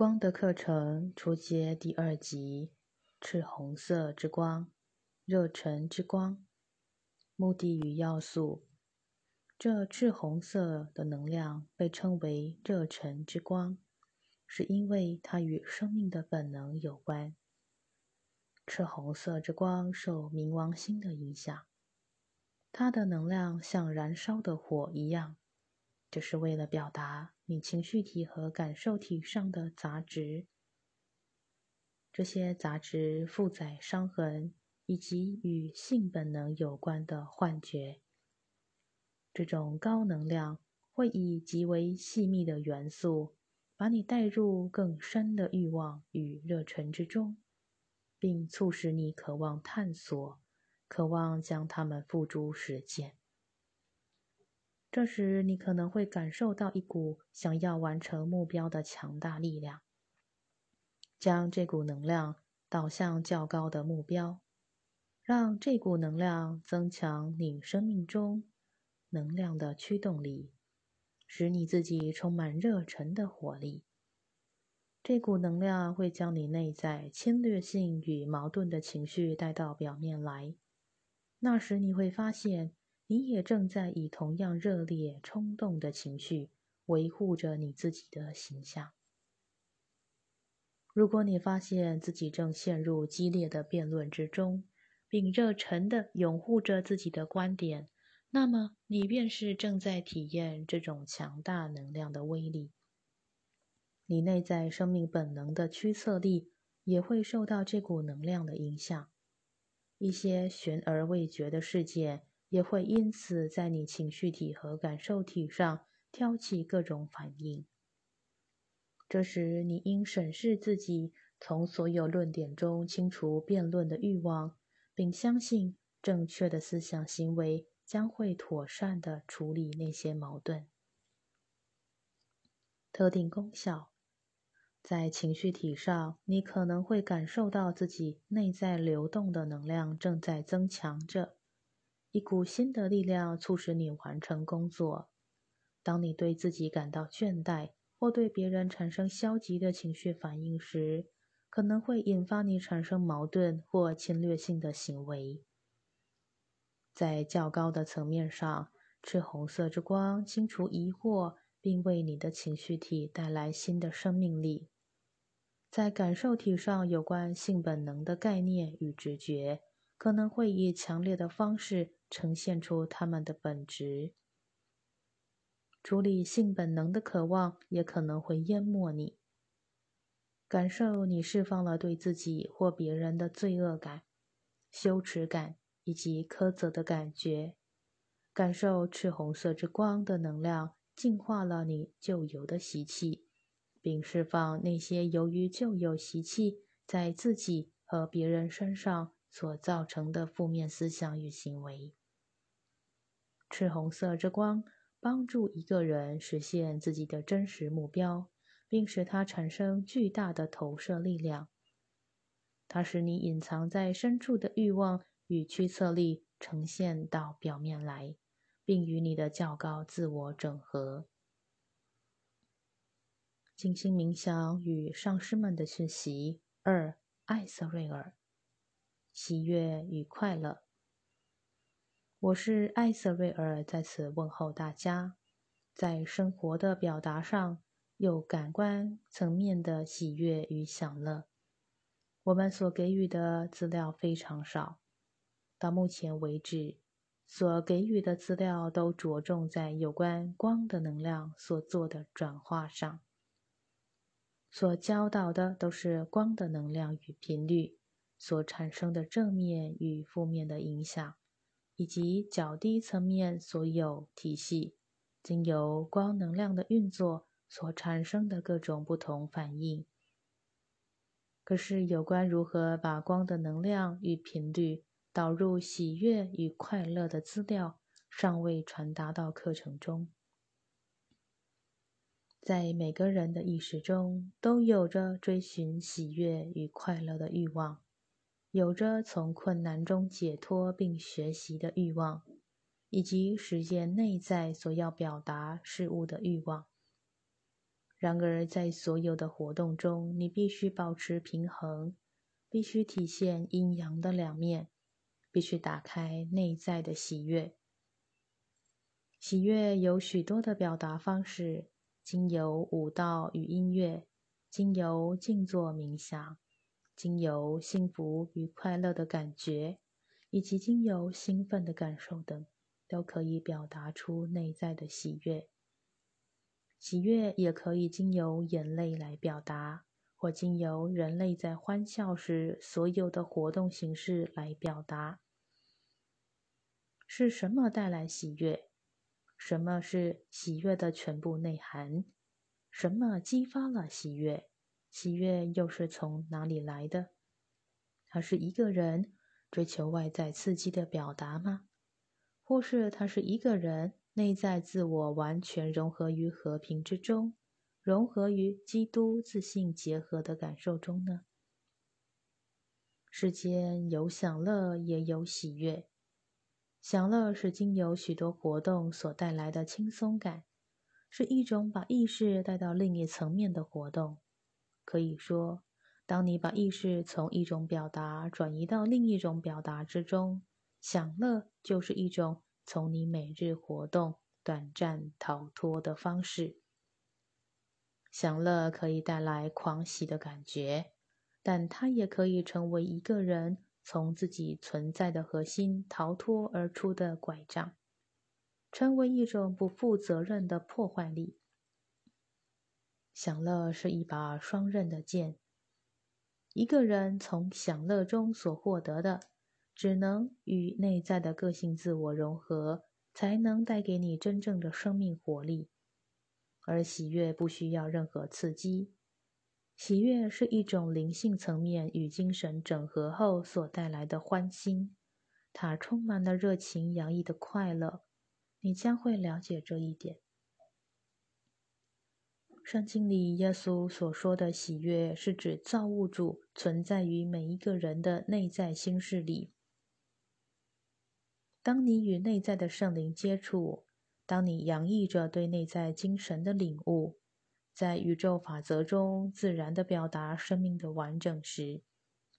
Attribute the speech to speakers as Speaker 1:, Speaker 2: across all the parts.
Speaker 1: 光的课程初阶第二集：赤红色之光，热忱之光。目的与要素：这赤红色的能量被称为热忱之光，是因为它与生命的本能有关。赤红色之光受冥王星的影响，它的能量像燃烧的火一样，这是为了表达。你情绪体和感受体上的杂质，这些杂质负载伤痕，以及与性本能有关的幻觉。这种高能量会以极为细密的元素，把你带入更深的欲望与热忱之中，并促使你渴望探索，渴望将它们付诸实践。这时，你可能会感受到一股想要完成目标的强大力量，将这股能量导向较高的目标，让这股能量增强你生命中能量的驱动力，使你自己充满热忱的活力。这股能量会将你内在侵略性与矛盾的情绪带到表面来，那时你会发现。你也正在以同样热烈、冲动的情绪维护着你自己的形象。如果你发现自己正陷入激烈的辩论之中，并热忱地拥护着自己的观点，那么你便是正在体验这种强大能量的威力。你内在生命本能的驱策力也会受到这股能量的影响。一些悬而未决的事件。也会因此在你情绪体和感受体上挑起各种反应。这时，你应审视自己，从所有论点中清除辩论的欲望，并相信正确的思想行为将会妥善地处理那些矛盾。特定功效，在情绪体上，你可能会感受到自己内在流动的能量正在增强着。一股新的力量促使你完成工作。当你对自己感到倦怠，或对别人产生消极的情绪反应时，可能会引发你产生矛盾或侵略性的行为。在较高的层面上，赤红色之光清除疑惑，并为你的情绪体带来新的生命力。在感受体上，有关性本能的概念与直觉可能会以强烈的方式。呈现出他们的本质。处理性本能的渴望也可能会淹没你。感受你释放了对自己或别人的罪恶感、羞耻感以及苛责的感觉。感受赤红色之光的能量净化了你旧有的习气，并释放那些由于旧有习气在自己和别人身上所造成的负面思想与行为。赤红色之光帮助一个人实现自己的真实目标，并使它产生巨大的投射力量。它使你隐藏在深处的欲望与驱策力呈现到表面来，并与你的较高自我整合。静心冥想与上师们的讯息二：艾瑟瑞尔，喜悦与快乐。我是艾瑟瑞尔，在此问候大家。在生活的表达上，有感官层面的喜悦与享乐。我们所给予的资料非常少，到目前为止，所给予的资料都着重在有关光的能量所做的转化上。所教导的都是光的能量与频率所产生的正面与负面的影响。以及较低层面所有体系，经由光能量的运作所产生的各种不同反应。可是，有关如何把光的能量与频率导入喜悦与快乐的资料，尚未传达到课程中。在每个人的意识中，都有着追寻喜悦与快乐的欲望。有着从困难中解脱并学习的欲望，以及实现内在所要表达事物的欲望。然而，在所有的活动中，你必须保持平衡，必须体现阴阳的两面，必须打开内在的喜悦。喜悦有许多的表达方式，经由舞蹈与音乐，经由静坐冥想，经由幸福与快乐的感觉，以及经由兴奋的感受等，都可以表达出内在的喜悦。喜悦也可以经由眼泪来表达，或经由人类在欢笑时所有的活动形式来表达。是什么带来喜悦？什么是喜悦的全部内涵？什么激发了喜悦？喜悦又是从哪里来的？它是一个人追求外在刺激的表达吗？或是他是一个人内在自我完全融合于和平之中，融合于基督自信结合的感受中呢？世间有享乐，也有喜悦。享乐是经由许多活动所带来的轻松感，是一种把意识带到另一层面的活动。可以说，当你把意识从一种表达转移到另一种表达之中，享乐就是一种从你每日活动短暂逃脱的方式。享乐可以带来狂喜的感觉，但它也可以成为一个人。从自己存在的核心逃脱而出的拐杖，成为一种不负责任的破坏力。享乐是一把双刃的剑。一个人从享乐中所获得的，只能与内在的个性自我融合，才能带给你真正的生命活力。而喜悦不需要任何刺激。喜悦是一种灵性层面与精神整合后所带来的欢欣，它充满了热情洋溢的快乐。你将会了解这一点。圣经里耶稣所说的喜悦，是指造物主存在于每一个人的内在心事里。当你与内在的圣灵接触，当你洋溢着对内在精神的领悟。在宇宙法则中自然的表达生命的完整时，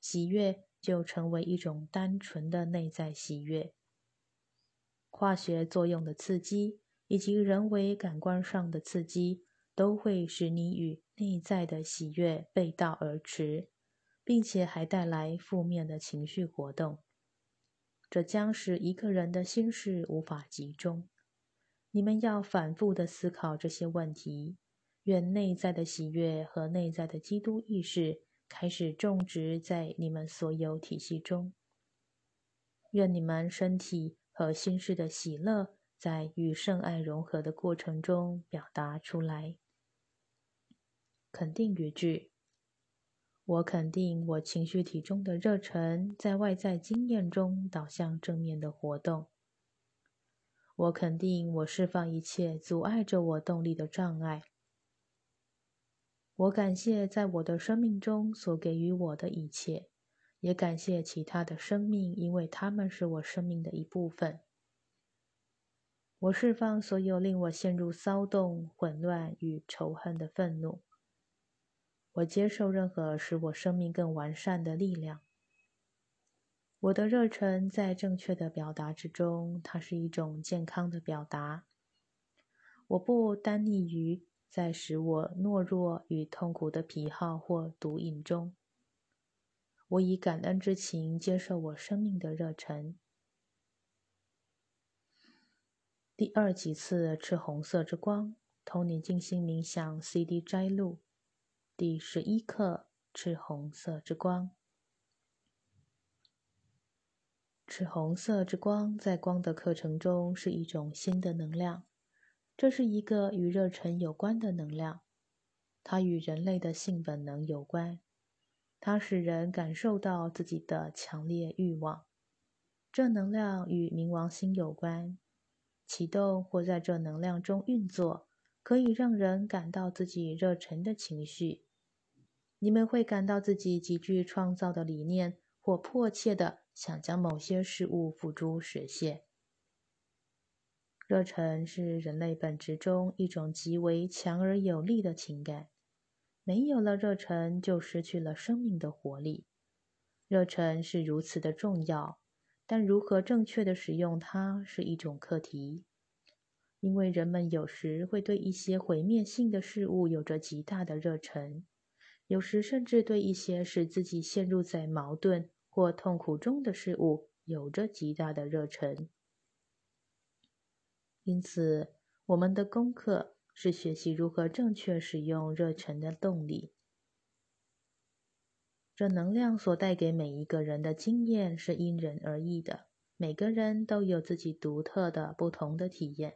Speaker 1: 喜悦就成为一种单纯的内在喜悦。化学作用的刺激以及人为感官上的刺激，都会使你与内在的喜悦背道而驰，并且还带来负面的情绪活动。这将使一个人的心事无法集中。你们要反复的思考这些问题。愿内在的喜悦和内在的基督意识开始种植在你们所有体系中。愿你们身体和心事的喜乐在与圣爱融合的过程中表达出来。肯定语句：我肯定我情绪体中的热忱在外在经验中导向正面的活动。我肯定我释放一切阻碍着我动力的障碍。我感谢在我的生命中所给予我的一切，也感谢其他的生命，因为他们是我生命的一部分。我释放所有令我陷入骚动、混乱与仇恨的愤怒。我接受任何使我生命更完善的力量。我的热忱在正确的表达之中，它是一种健康的表达。我不单立于。在使我懦弱与痛苦的癖好或毒瘾中，我以感恩之情接受我生命的热忱。第二几次赤红色之光，同你静心冥想 CD 摘录。第十一课赤红色之光。赤红色之光在光的课程中是一种新的能量。这是一个与热忱有关的能量，它与人类的性本能有关，它使人感受到自己的强烈欲望。这能量与冥王星有关，启动或在这能量中运作，可以让人感到自己热忱的情绪。你们会感到自己极具创造的理念，或迫切的想将某些事物付诸实现。热忱是人类本质中一种极为强而有力的情感。没有了热忱，就失去了生命的活力。热忱是如此的重要，但如何正确的使用它是一种课题。因为人们有时会对一些毁灭性的事物有着极大的热忱，有时甚至对一些使自己陷入在矛盾或痛苦中的事物有着极大的热忱。因此，我们的功课是学习如何正确使用热忱的动力。这能量所带给每一个人的经验是因人而异的，每个人都有自己独特的、不同的体验。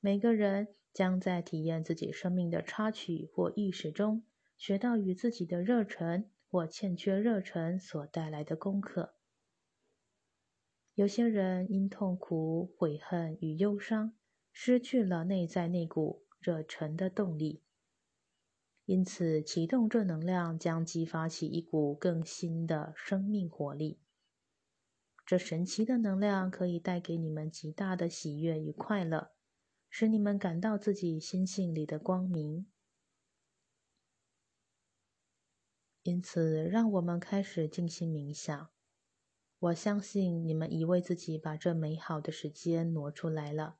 Speaker 1: 每个人将在体验自己生命的插曲或意识中，学到与自己的热忱或欠缺热忱所带来的功课。有些人因痛苦、悔恨与忧伤，失去了内在那股热忱的动力，因此启动正能量将激发起一股更新的生命活力。这神奇的能量可以带给你们极大的喜悦与快乐。使你们感到自己心性里的光明。因此，让我们开始静心冥想。我相信你们已为自己把这美好的时间挪出来了。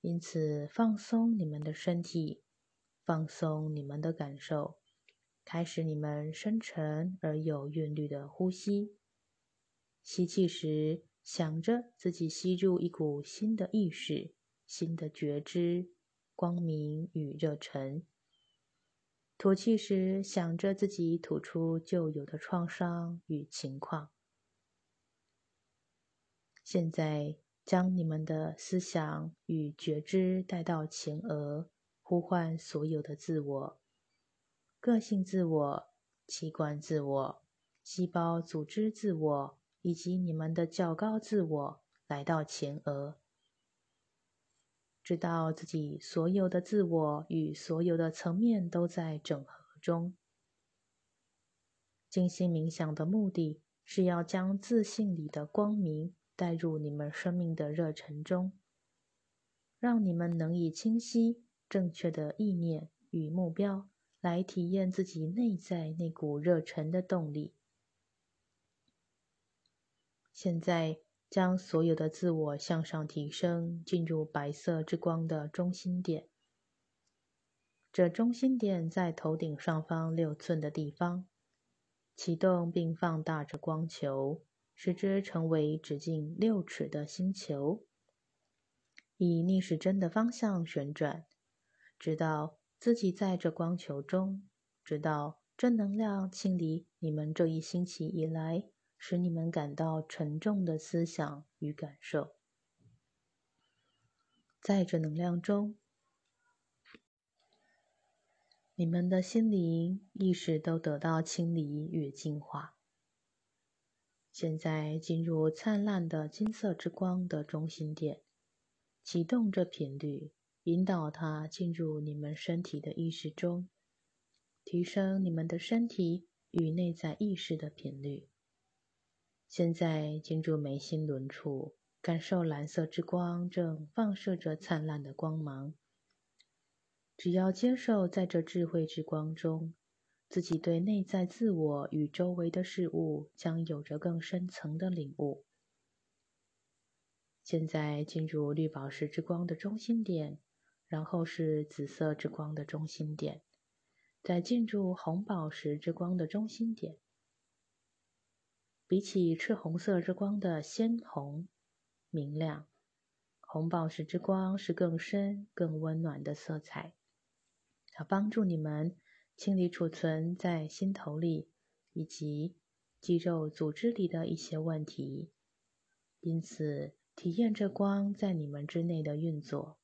Speaker 1: 因此，放松你们的身体，放松你们的感受，开始你们深沉而有韵律的呼吸。吸气时，想着自己吸入一股新的意识。新的觉知、光明与热忱。吐气时，想着自己吐出旧有的创伤与情况。现在，将你们的思想与觉知带到前额，呼唤所有的自我、个性自我、器官自我、细胞组织自我以及你们的较高自我来到前额。知道自己所有的自我与所有的层面都在整合中。静心冥想的目的是要将自信里的光明带入你们生命的热忱中，让你们能以清晰、正确的意念与目标来体验自己内在那股热忱的动力。现在。将所有的自我向上提升，进入白色之光的中心点。这中心点在头顶上方六寸的地方。启动并放大着光球，使之成为直径六尺的星球，以逆时针的方向旋转，直到自己在这光球中，直到正能量清理你们这一星期以来。使你们感到沉重的思想与感受，在这能量中，你们的心灵意识都得到清理与净化。现在进入灿烂的金色之光的中心点，启动这频率，引导它进入你们身体的意识中，提升你们的身体与内在意识的频率。现在进入眉心轮处，感受蓝色之光正放射着灿烂的光芒。只要接受在这智慧之光中，自己对内在自我与周围的事物将有着更深层的领悟。现在进入绿宝石之光的中心点，然后是紫色之光的中心点，再进入红宝石之光的中心点。比起赤红色之光的鲜红、明亮，红宝石之光是更深、更温暖的色彩。它帮助你们清理储存在心头里以及肌肉组织里的一些问题，因此体验这光在你们之内的运作。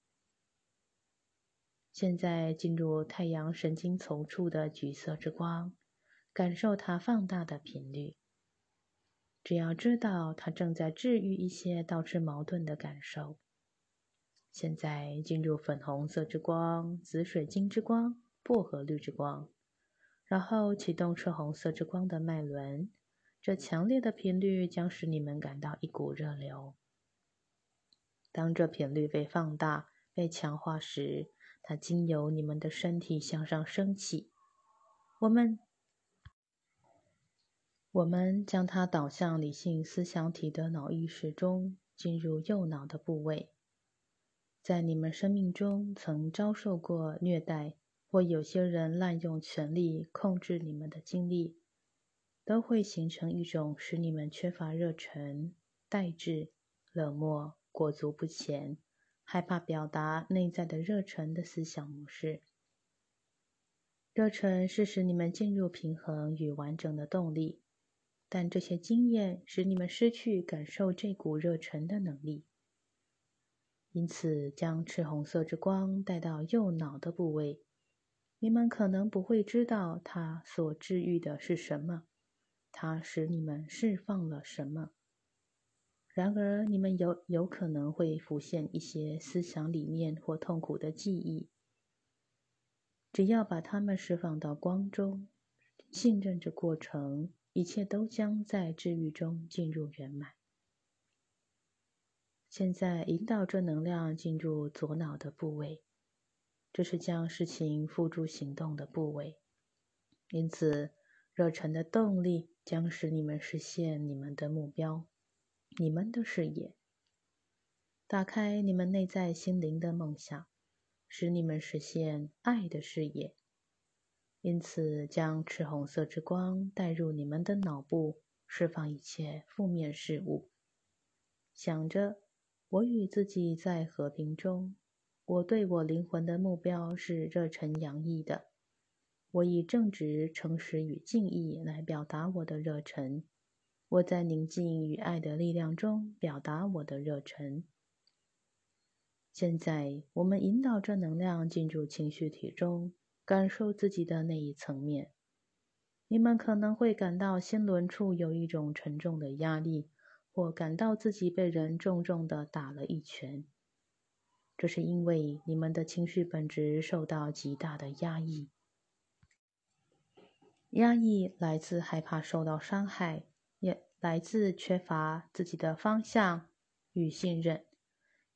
Speaker 1: 现在进入太阳神经丛处的橘色之光，感受它放大的频率。只要知道它正在治愈一些导致矛盾的感受。现在进入粉红色之光、紫水晶之光、薄荷绿之光，然后启动赤红色之光的脉轮。这强烈的频率将使你们感到一股热流。当这频率被放大、被强化时，它经由你们的身体向上升起。我们，我们将它导向理性思想体的脑意识中，进入右脑的部位。在你们生命中曾遭受过虐待，或有些人滥用权力控制你们的经历，都会形成一种使你们缺乏热忱、怠滞、冷漠、裹足不前、害怕表达内在的热忱的思想模式。热忱是使你们进入平衡与完整的动力，但这些经验使你们失去感受这股热忱的能力。因此，将赤红色之光带到右脑的部位，你们可能不会知道它所治愈的是什么，它使你们释放了什么。然而，你们有有可能会浮现一些思想理念或痛苦的记忆。只要把它们释放到光中，信任这过程，一切都将在治愈中进入圆满。现在引导这能量进入左脑的部位，这是将事情付诸行动的部位。因此，热忱的动力将使你们实现你们的目标、你们的事业，打开你们内在心灵的梦想，使你们实现爱的事业。因此，将赤红色之光带入你们的脑部，释放一切负面事物，想着。我与自己在和平中。我对我灵魂的目标是热忱洋溢的。我以正直、诚实与敬意来表达我的热忱。我在宁静与爱的力量中表达我的热忱。现在，我们引导这能量进入情绪体中，感受自己的那一层面。你们可能会感到心轮处有一种沉重的压力。或感到自己被人重重的打了一拳，这是因为你们的情绪本质受到极大的压抑。压抑来自害怕受到伤害，来自缺乏自己的方向与信任。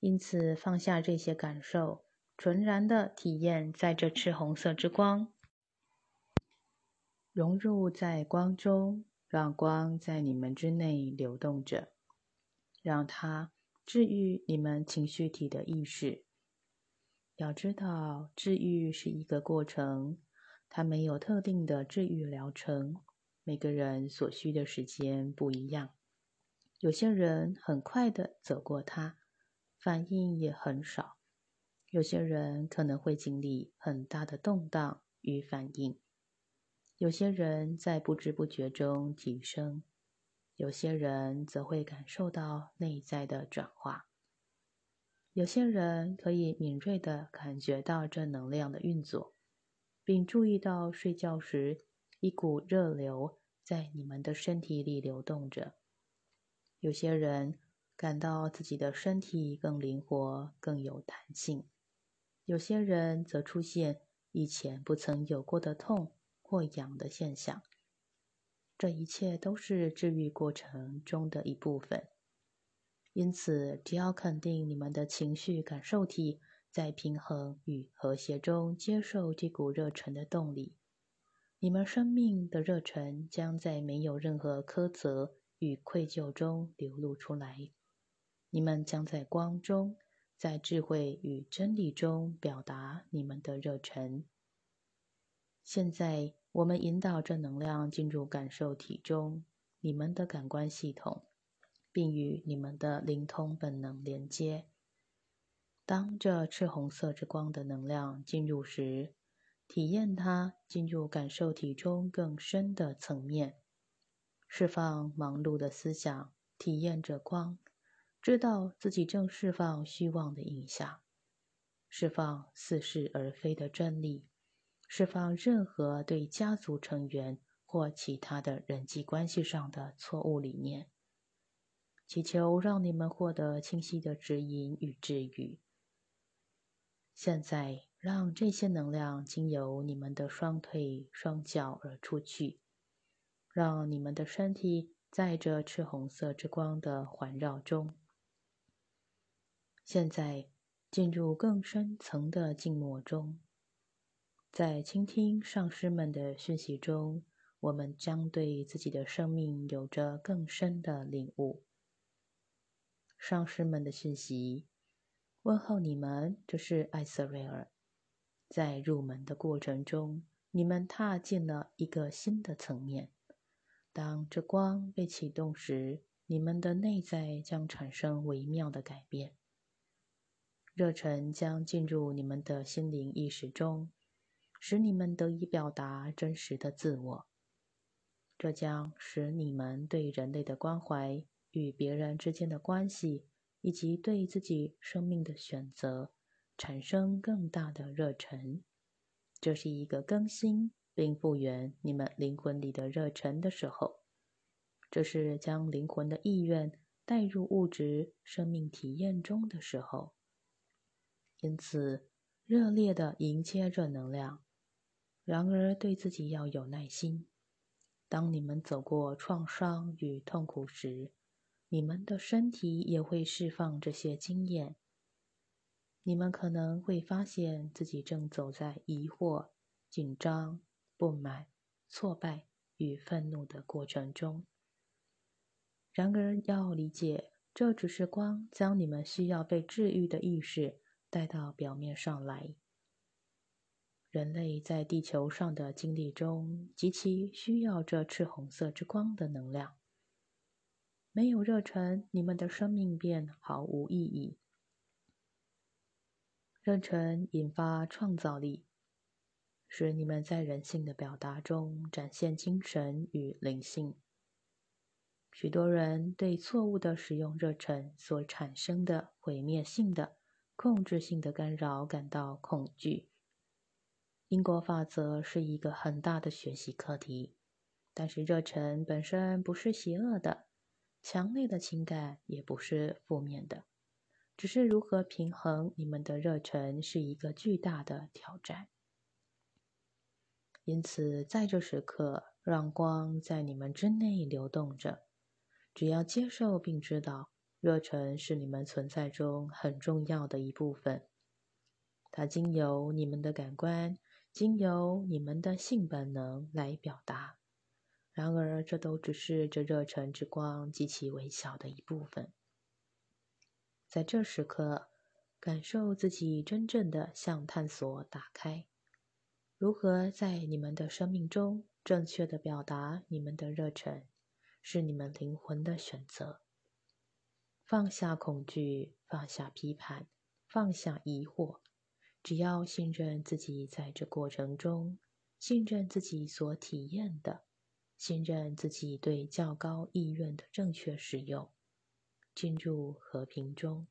Speaker 1: 因此，放下这些感受，纯然的体验在这赤红色之光，融入在光中。让光在你们之内流动着，让它治愈你们情绪体的意识。要知道，治愈是一个过程，它没有特定的治愈疗程。每个人所需的时间不一样，有些人很快的走过它，反应也很少；有些人可能会经历很大的动荡与反应。有些人在不知不觉中提升，有些人则会感受到内在的转化。有些人可以敏锐的感觉到这能量的运作，并注意到睡觉时一股热流在你们的身体里流动着。有些人感到自己的身体更灵活、更有弹性，有些人则出现以前不曾有过的痛。或痒的现象，这一切都是治愈过程中的一部分。因此，只要肯定你们的情绪感受体在平衡与和谐中接受这股热忱的动力，你们生命的热忱将在没有任何苛责与愧疚中流露出来。你们将在光中，在智慧与真理中表达你们的热忱。现在。我们引导这能量进入感受体中，你们的感官系统，并与你们的灵通本能连接。当这赤红色之光的能量进入时，体验它进入感受体中更深的层面，释放忙碌的思想，体验着光，知道自己正释放虚妄的影响，释放似是而非的真理。释放任何对家族成员或其他的人际关系上的错误理念，祈求让你们获得清晰的指引与治愈。现在，让这些能量经由你们的双腿、双脚而出去，让你们的身体在这赤红色之光的环绕中。现在进入更深层的静默中，在倾听上师们的讯息中，我们将对自己的生命有着更深的领悟。上师们的讯息，问候你们，这是艾瑟瑞尔。在入门的过程中，你们踏进了一个新的层面。当这光被启动时，你们的内在将产生微妙的改变。热忱将进入你们的心灵意识中，使你们得以表达真实的自我。这将使你们对人类的关怀、与别人之间的关系，以及对自己生命的选择。产生更大的热忱，这是一个更新并复原你们灵魂里的热忱的时候。这是将灵魂的意愿带入物质生命体验中的时候。因此，热烈的迎接热能量。然而，对自己要有耐心。当你们走过创伤与痛苦时，你们的身体也会释放这些经验。你们可能会发现自己正走在疑惑、紧张、不满、挫败与愤怒的过程中。然而，要理解，这只是光将你们需要被治愈的意识带到表面上来。人类在地球上的经历中极其需要这赤红色之光的能量。没有热忱，你们的生命便毫无意义。热忱引发创造力，使你们在人性的表达中展现精神与灵性。许多人对错误的使用热忱所产生的毁灭性的、控制性的干扰感到恐惧。因果法则是一个很大的学习课题，但是热忱本身不是邪恶的，强烈的情感也不是负面的。只是如何平衡你们的热忱是一个巨大的挑战。因此，在这时刻，让光在你们之内流动着。只要接受并知道，热忱是你们存在中很重要的一部分。它经由你们的感官，经由你们的性本能来表达。然而，这都只是这热忱之光极其微小的一部分。在这时刻，感受自己真正的向探索打开。如何在你们的生命中正确的表达你们的热忱，是你们灵魂的选择。放下恐惧，放下批判，放下疑惑，只要信任自己在这过程中，信任自己所体验的，信任自己对较高意愿的正确使用。进入和平中。